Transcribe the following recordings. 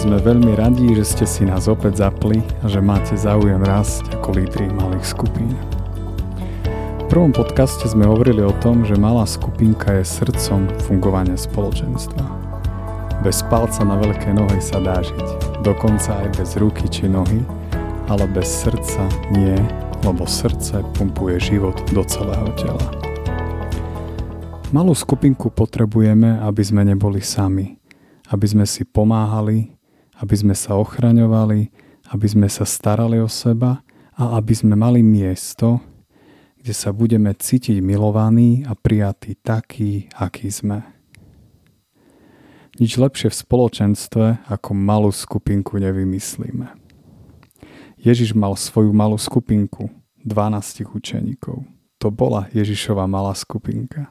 Sme veľmi radi, že ste si nás opäť zapli a že máte záujem rásť ako lídry malých skupín. V prvom podcaste sme hovorili o tom, že malá skupinka je srdcom fungovania spoločenstva. Bez palca na veľké nohy sa dá žiť, dokonca aj bez ruky či nohy, ale bez srdca nie, lebo srdce pumpuje život do celého tela. Malú skupinku potrebujeme, aby sme neboli sami – aby sme si pomáhali, aby sme sa ochraňovali, aby sme sa starali o seba a aby sme mali miesto, kde sa budeme cítiť milovaní a prijatí takí, akí sme. Nič lepšie v spoločenstve ako malú skupinku nevymyslíme. Ježiš mal svoju malú skupinku, 12 učeníkov. To bola Ježišova malá skupinka.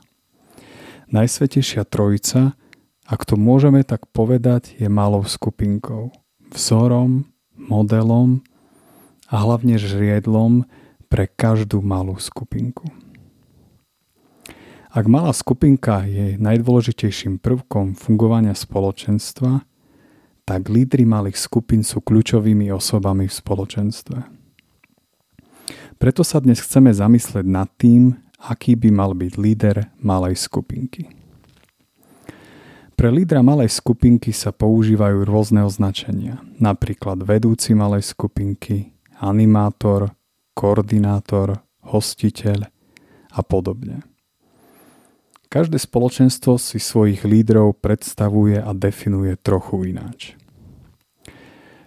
Najsvetejšia trojica ak to môžeme tak povedať, je malou skupinkou. Vzorom, modelom a hlavne žriedlom pre každú malú skupinku. Ak malá skupinka je najdôležitejším prvkom fungovania spoločenstva, tak lídry malých skupín sú kľúčovými osobami v spoločenstve. Preto sa dnes chceme zamyslieť nad tým, aký by mal byť líder malej skupinky. Pre lídra malej skupinky sa používajú rôzne označenia, napríklad vedúci malej skupinky, animátor, koordinátor, hostiteľ a podobne. Každé spoločenstvo si svojich lídrov predstavuje a definuje trochu ináč.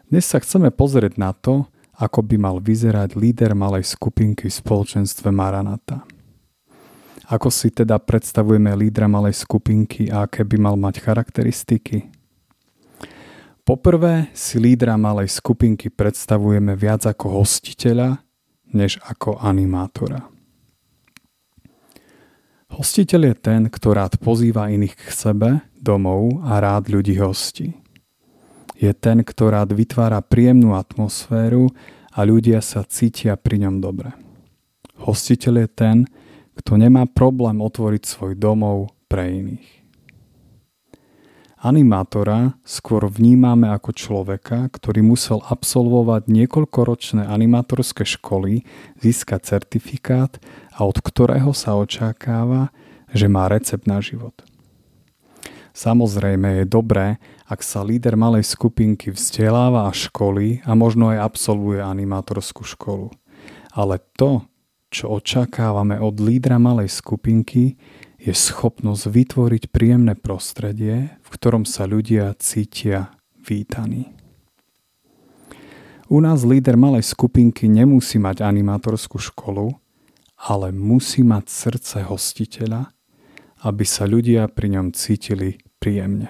Dnes sa chceme pozrieť na to, ako by mal vyzerať líder malej skupinky v spoločenstve Maranata – ako si teda predstavujeme lídra malej skupinky a aké by mal mať charakteristiky? Poprvé si lídra malej skupinky predstavujeme viac ako hostiteľa, než ako animátora. Hostiteľ je ten, kto rád pozýva iných k sebe, domov a rád ľudí hostí. Je ten, kto rád vytvára príjemnú atmosféru a ľudia sa cítia pri ňom dobre. Hostiteľ je ten, kto nemá problém otvoriť svoj domov pre iných. Animátora skôr vnímame ako človeka, ktorý musel absolvovať niekoľkoročné animatorské školy, získať certifikát a od ktorého sa očakáva, že má recept na život. Samozrejme je dobré, ak sa líder malej skupinky vzdeláva a školy a možno aj absolvuje animatorskú školu. Ale to, čo očakávame od lídra malej skupinky, je schopnosť vytvoriť príjemné prostredie, v ktorom sa ľudia cítia vítaní. U nás líder malej skupinky nemusí mať animatorskú školu, ale musí mať srdce hostiteľa, aby sa ľudia pri ňom cítili príjemne.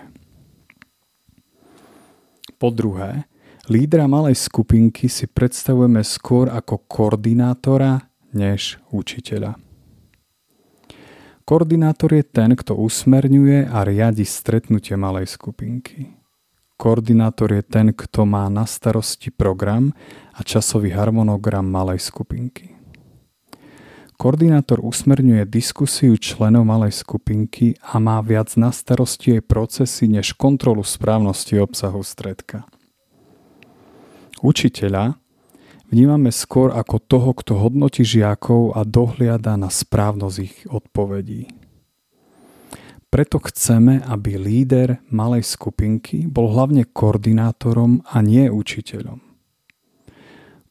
Po druhé, lídra malej skupinky si predstavujeme skôr ako koordinátora než učiteľa. Koordinátor je ten, kto usmerňuje a riadi stretnutie malej skupinky. Koordinátor je ten, kto má na starosti program a časový harmonogram malej skupinky. Koordinátor usmerňuje diskusiu členov malej skupinky a má viac na starosti jej procesy než kontrolu správnosti obsahu stredka. Učiteľa vnímame skôr ako toho, kto hodnotí žiakov a dohliada na správnosť ich odpovedí. Preto chceme, aby líder malej skupinky bol hlavne koordinátorom a nie učiteľom.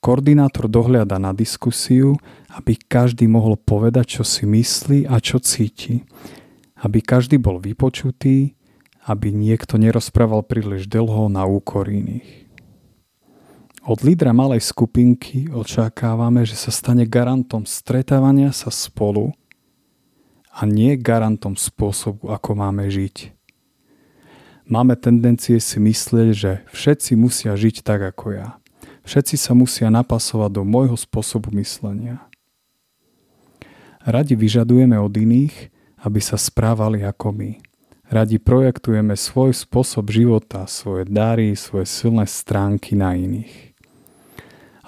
Koordinátor dohliada na diskusiu, aby každý mohol povedať, čo si myslí a čo cíti. Aby každý bol vypočutý, aby niekto nerozprával príliš dlho na úkor iných. Od lídra malej skupinky očakávame, že sa stane garantom stretávania sa spolu a nie garantom spôsobu, ako máme žiť. Máme tendencie si myslieť, že všetci musia žiť tak ako ja. Všetci sa musia napasovať do môjho spôsobu myslenia. Radi vyžadujeme od iných, aby sa správali ako my. Radi projektujeme svoj spôsob života, svoje dary, svoje silné stránky na iných.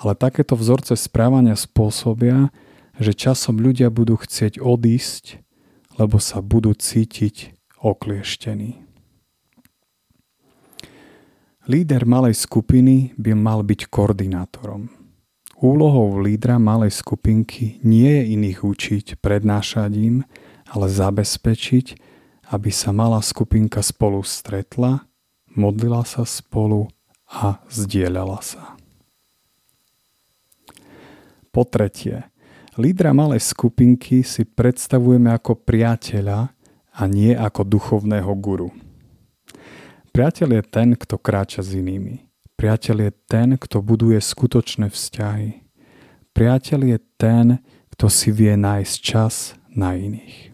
Ale takéto vzorce správania spôsobia, že časom ľudia budú chcieť odísť, lebo sa budú cítiť oklieštení. Líder malej skupiny by mal byť koordinátorom. Úlohou lídra malej skupinky nie je iných učiť, prednášať im, ale zabezpečiť, aby sa malá skupinka spolu stretla, modlila sa spolu a zdieľala sa. Po tretie, lídra malej skupinky si predstavujeme ako priateľa a nie ako duchovného guru. Priateľ je ten, kto kráča s inými. Priateľ je ten, kto buduje skutočné vzťahy. Priateľ je ten, kto si vie nájsť čas na iných.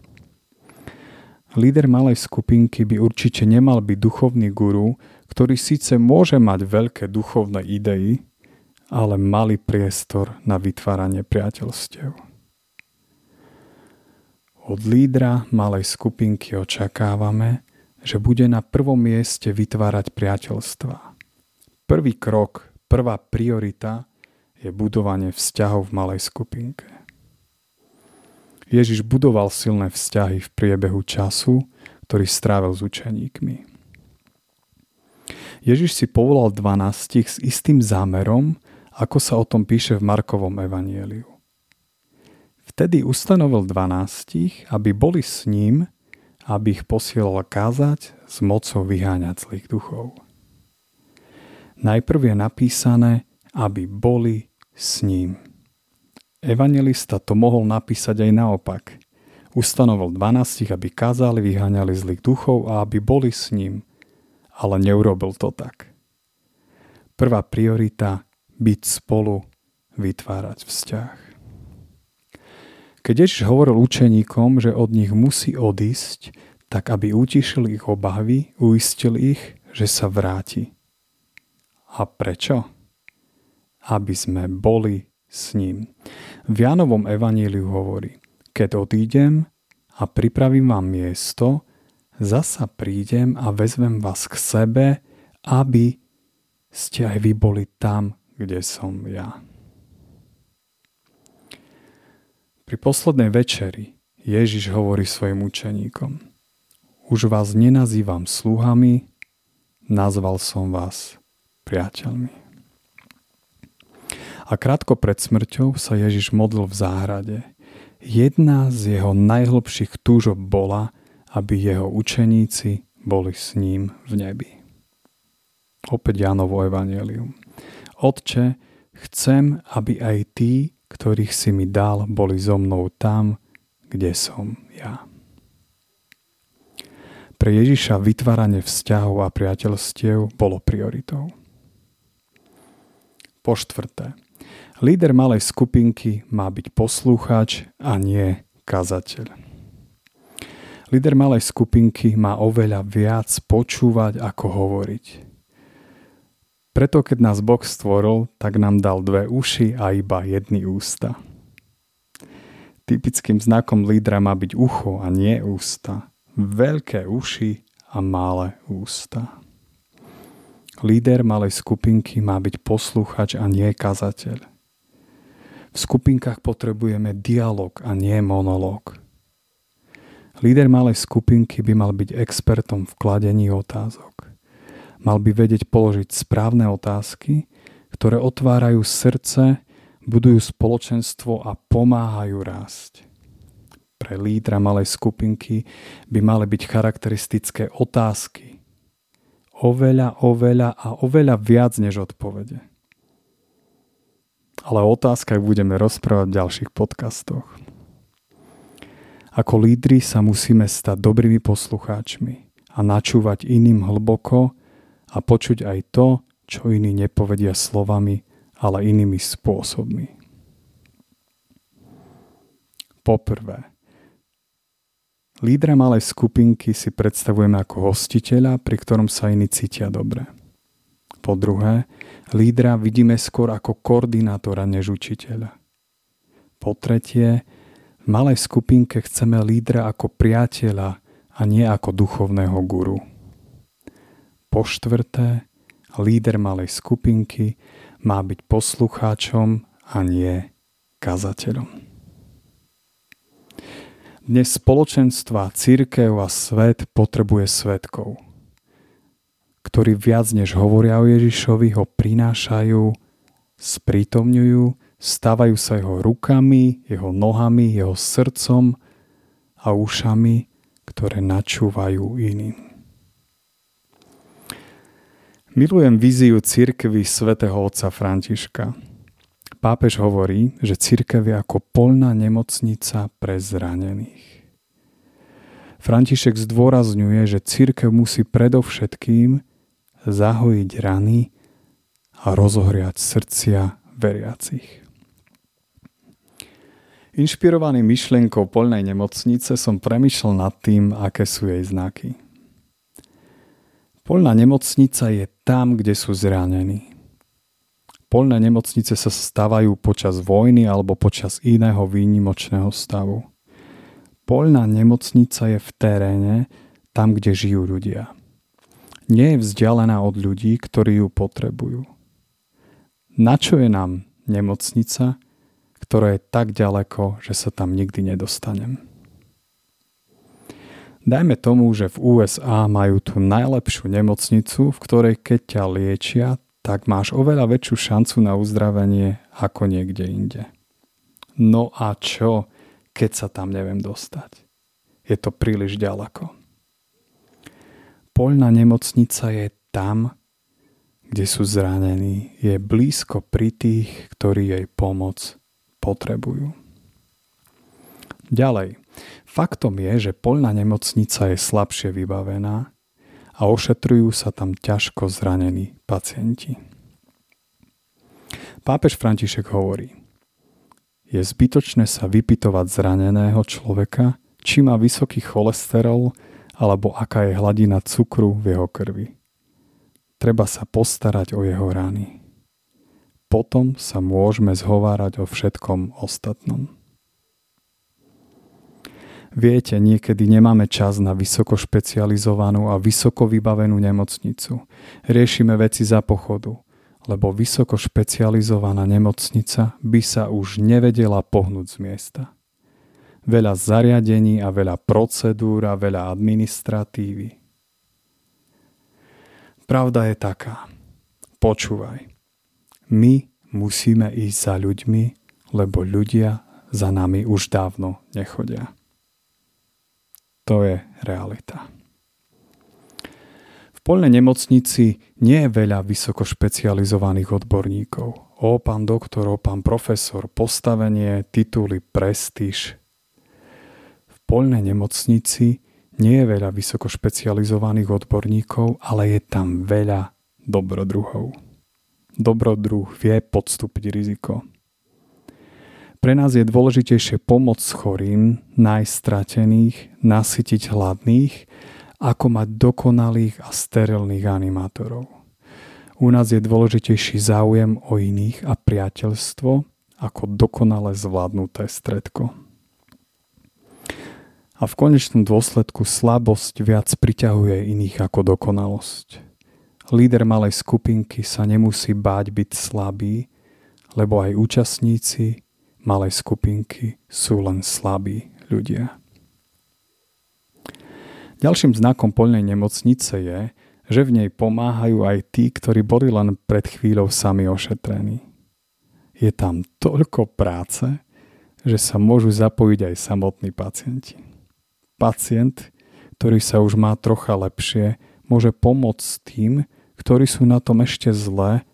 Líder malej skupinky by určite nemal byť duchovný guru, ktorý síce môže mať veľké duchovné idei, ale malý priestor na vytváranie priateľstiev. Od lídra malej skupinky očakávame, že bude na prvom mieste vytvárať priateľstva. Prvý krok, prvá priorita je budovanie vzťahov v malej skupinke. Ježiš budoval silné vzťahy v priebehu času, ktorý strávil s učeníkmi. Ježiš si povolal 12 s istým zámerom, ako sa o tom píše v Markovom evanieliu. Vtedy ustanovil 12, aby boli s ním aby ich posielal kázať s mocou vyháňať zlých duchov. Najprv je napísané, aby boli s ním. Evangelista to mohol napísať aj naopak. Ustanovil 12, aby kázali, vyháňali zlých duchov a aby boli s ním, ale neurobil to tak. Prvá priorita byť spolu, vytvárať vzťah. Keď Ježiš hovoril učeníkom, že od nich musí odísť, tak aby utišil ich obavy, uistil ich, že sa vráti. A prečo? Aby sme boli s ním. V Jánovom evaníliu hovorí, keď odídem a pripravím vám miesto, zasa prídem a vezmem vás k sebe, aby ste aj vy boli tam, kde som ja. Pri poslednej večeri Ježiš hovorí svojim učeníkom. Už vás nenazývam sluhami, nazval som vás priateľmi. A krátko pred smrťou sa Ježiš modlil v záhrade. Jedna z jeho najhlbších túžob bola, aby jeho učeníci boli s ním v nebi. Opäť Jánovo Evangelium. Otče, chcem, aby aj tí, ktorých si mi dal, boli so mnou tam, kde som ja. Pre Ježiša vytváranie vzťahov a priateľstiev bolo prioritou. Po štvrté, líder malej skupinky má byť poslúchač a nie kazateľ. Líder malej skupinky má oveľa viac počúvať ako hovoriť. Preto keď nás Boh stvoril, tak nám dal dve uši a iba jedny ústa. Typickým znakom lídra má byť ucho a nie ústa. Veľké uši a malé ústa. Líder malej skupinky má byť posluchač a nie kazateľ. V skupinkách potrebujeme dialog a nie monológ. Líder malej skupinky by mal byť expertom v kladení otázok. Mal by vedieť položiť správne otázky, ktoré otvárajú srdce, budujú spoločenstvo a pomáhajú rásť. Pre lídra malej skupinky by mali byť charakteristické otázky. Oveľa, oveľa a oveľa viac než odpovede. Ale o otázkach budeme rozprávať v ďalších podcastoch. Ako lídry sa musíme stať dobrými poslucháčmi a načúvať iným hlboko a počuť aj to, čo iní nepovedia slovami, ale inými spôsobmi. Poprvé, lídra malej skupinky si predstavujeme ako hostiteľa, pri ktorom sa iní cítia dobre. Po druhé, lídra vidíme skôr ako koordinátora než učiteľa. Po tretie, v malej skupinke chceme lídra ako priateľa a nie ako duchovného guru. Po štvrté, líder malej skupinky má byť poslucháčom a nie kazateľom. Dnes spoločenstva, církev a svet potrebuje svetkov. ktorí viac než hovoria o Ježišovi, ho prinášajú, sprítomňujú, stávajú sa jeho rukami, jeho nohami, jeho srdcom a ušami, ktoré načúvajú iným. Milujem víziu cirkvy svätého otca Františka. Pápež hovorí, že církev je ako polná nemocnica pre zranených. František zdôrazňuje, že církev musí predovšetkým zahojiť rany a rozohriať srdcia veriacich. Inšpirovaný myšlienkou poľnej nemocnice som premyšľal nad tým, aké sú jej znaky. Poľná nemocnica je tam, kde sú zranení. Polné nemocnice sa stávajú počas vojny alebo počas iného výnimočného stavu. Polná nemocnica je v teréne, tam, kde žijú ľudia. Nie je vzdialená od ľudí, ktorí ju potrebujú. Na čo je nám nemocnica, ktorá je tak ďaleko, že sa tam nikdy nedostanem? Dajme tomu, že v USA majú tú najlepšiu nemocnicu, v ktorej keď ťa liečia, tak máš oveľa väčšiu šancu na uzdravenie ako niekde inde. No a čo, keď sa tam neviem dostať? Je to príliš ďaleko. Poľná nemocnica je tam, kde sú zranení, je blízko pri tých, ktorí jej pomoc potrebujú. Ďalej, faktom je, že poľná nemocnica je slabšie vybavená a ošetrujú sa tam ťažko zranení pacienti. Pápež František hovorí, je zbytočné sa vypitovať zraneného človeka, či má vysoký cholesterol alebo aká je hladina cukru v jeho krvi. Treba sa postarať o jeho rany. Potom sa môžeme zhovárať o všetkom ostatnom. Viete, niekedy nemáme čas na vysoko špecializovanú a vysoko vybavenú nemocnicu. Riešime veci za pochodu, lebo vysoko špecializovaná nemocnica by sa už nevedela pohnúť z miesta. Veľa zariadení a veľa procedúr a veľa administratívy. Pravda je taká. Počúvaj. My musíme ísť za ľuďmi, lebo ľudia za nami už dávno nechodia. To je realita. V polnej nemocnici nie je veľa vysoko špecializovaných odborníkov. O, pán doktor, o, pán profesor, postavenie, tituly, prestíž. V polnej nemocnici nie je veľa vysoko špecializovaných odborníkov, ale je tam veľa dobrodruhov. Dobrodruh vie podstúpiť riziko. Pre nás je dôležitejšie pomôcť chorým, najstratených, nasytiť hladných, ako mať dokonalých a sterilných animátorov. U nás je dôležitejší záujem o iných a priateľstvo ako dokonale zvládnuté stredko. A v konečnom dôsledku slabosť viac priťahuje iných ako dokonalosť. Líder malej skupinky sa nemusí báť byť slabý, lebo aj účastníci malej skupinky sú len slabí ľudia. Ďalším znakom poľnej nemocnice je, že v nej pomáhajú aj tí, ktorí boli len pred chvíľou sami ošetrení. Je tam toľko práce, že sa môžu zapojiť aj samotní pacienti. Pacient, ktorý sa už má trocha lepšie, môže pomôcť tým, ktorí sú na tom ešte zle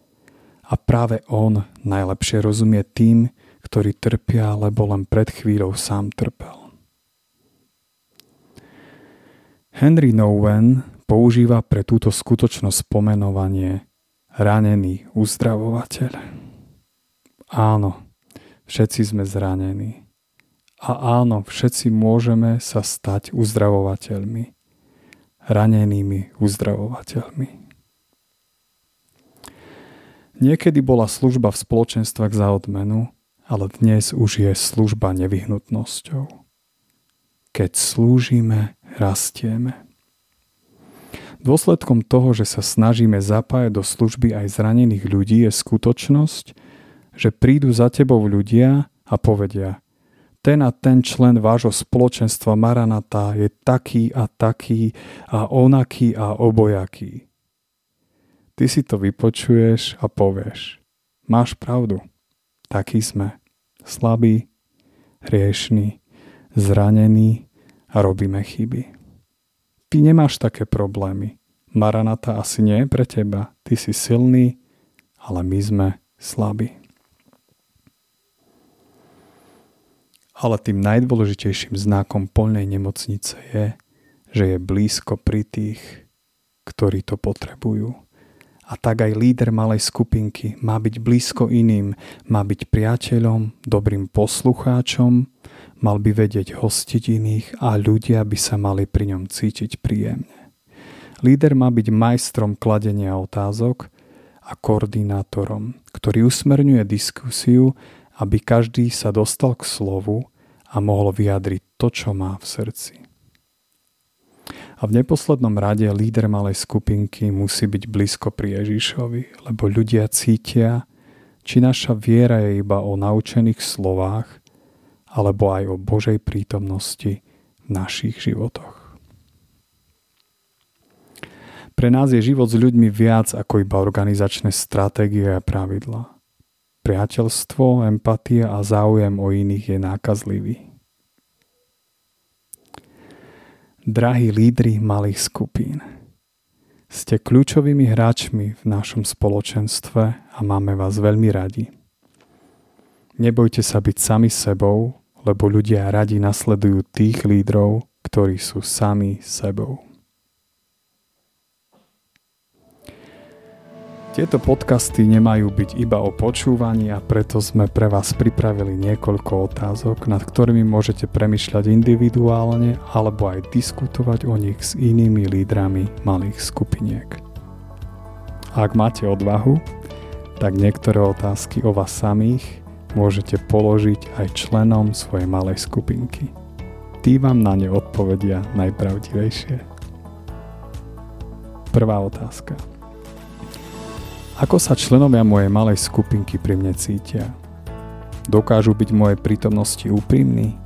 a práve on najlepšie rozumie tým, ktorí trpia, lebo len pred chvíľou sám trpel. Henry Nowen používa pre túto skutočnosť pomenovanie ranený uzdravovateľ. Áno, všetci sme zranení. A áno, všetci môžeme sa stať uzdravovateľmi. Ranenými uzdravovateľmi. Niekedy bola služba v spoločenstvách za odmenu, ale dnes už je služba nevyhnutnosťou. Keď slúžime, rastieme. Dôsledkom toho, že sa snažíme zapájať do služby aj zranených ľudí, je skutočnosť, že prídu za tebou ľudia a povedia ten a ten člen vášho spoločenstva Maranata je taký a taký a onaký a obojaký. ty si to vypočuješ a povieš. Máš pravdu. Takí sme. Slabí, hriešní, zranení a robíme chyby. Ty nemáš také problémy. Maranata asi nie je pre teba. Ty si silný, ale my sme slabí. Ale tým najdôležitejším znakom polnej nemocnice je, že je blízko pri tých, ktorí to potrebujú. A tak aj líder malej skupinky má byť blízko iným, má byť priateľom, dobrým poslucháčom, mal by vedieť hostiť iných a ľudia by sa mali pri ňom cítiť príjemne. Líder má byť majstrom kladenia otázok a koordinátorom, ktorý usmerňuje diskusiu, aby každý sa dostal k slovu a mohol vyjadriť to, čo má v srdci. A v neposlednom rade líder malej skupinky musí byť blízko pri Ježišovi, lebo ľudia cítia, či naša viera je iba o naučených slovách, alebo aj o Božej prítomnosti v našich životoch. Pre nás je život s ľuďmi viac ako iba organizačné stratégie a pravidlá. Priateľstvo, empatia a záujem o iných je nákazlivý. Drahí lídry malých skupín, ste kľúčovými hráčmi v našom spoločenstve a máme vás veľmi radi. Nebojte sa byť sami sebou, lebo ľudia radi nasledujú tých lídrov, ktorí sú sami sebou. Tieto podcasty nemajú byť iba o počúvaní a preto sme pre vás pripravili niekoľko otázok, nad ktorými môžete premyšľať individuálne alebo aj diskutovať o nich s inými lídrami malých skupiniek. Ak máte odvahu, tak niektoré otázky o vás samých môžete položiť aj členom svojej malej skupinky. Tí vám na ne odpovedia najpravdivejšie. Prvá otázka. Ako sa členovia mojej malej skupinky pri mne cítia? Dokážu byť v mojej prítomnosti úprimní?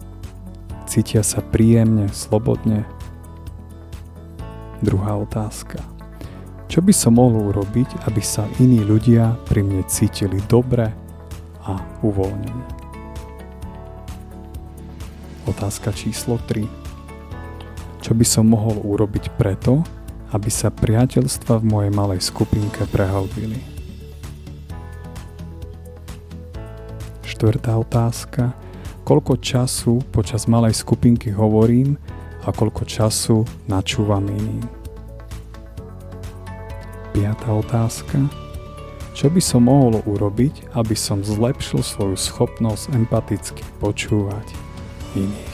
Cítia sa príjemne, slobodne? Druhá otázka. Čo by som mohol urobiť, aby sa iní ľudia pri mne cítili dobre a uvoľnenie? Otázka číslo 3. Čo by som mohol urobiť preto, aby sa priateľstva v mojej malej skupinke prehlbili. Štvrtá otázka. Koľko času počas malej skupinky hovorím a koľko času načúvam iným? Piatá otázka. Čo by som mohol urobiť, aby som zlepšil svoju schopnosť empaticky počúvať iných?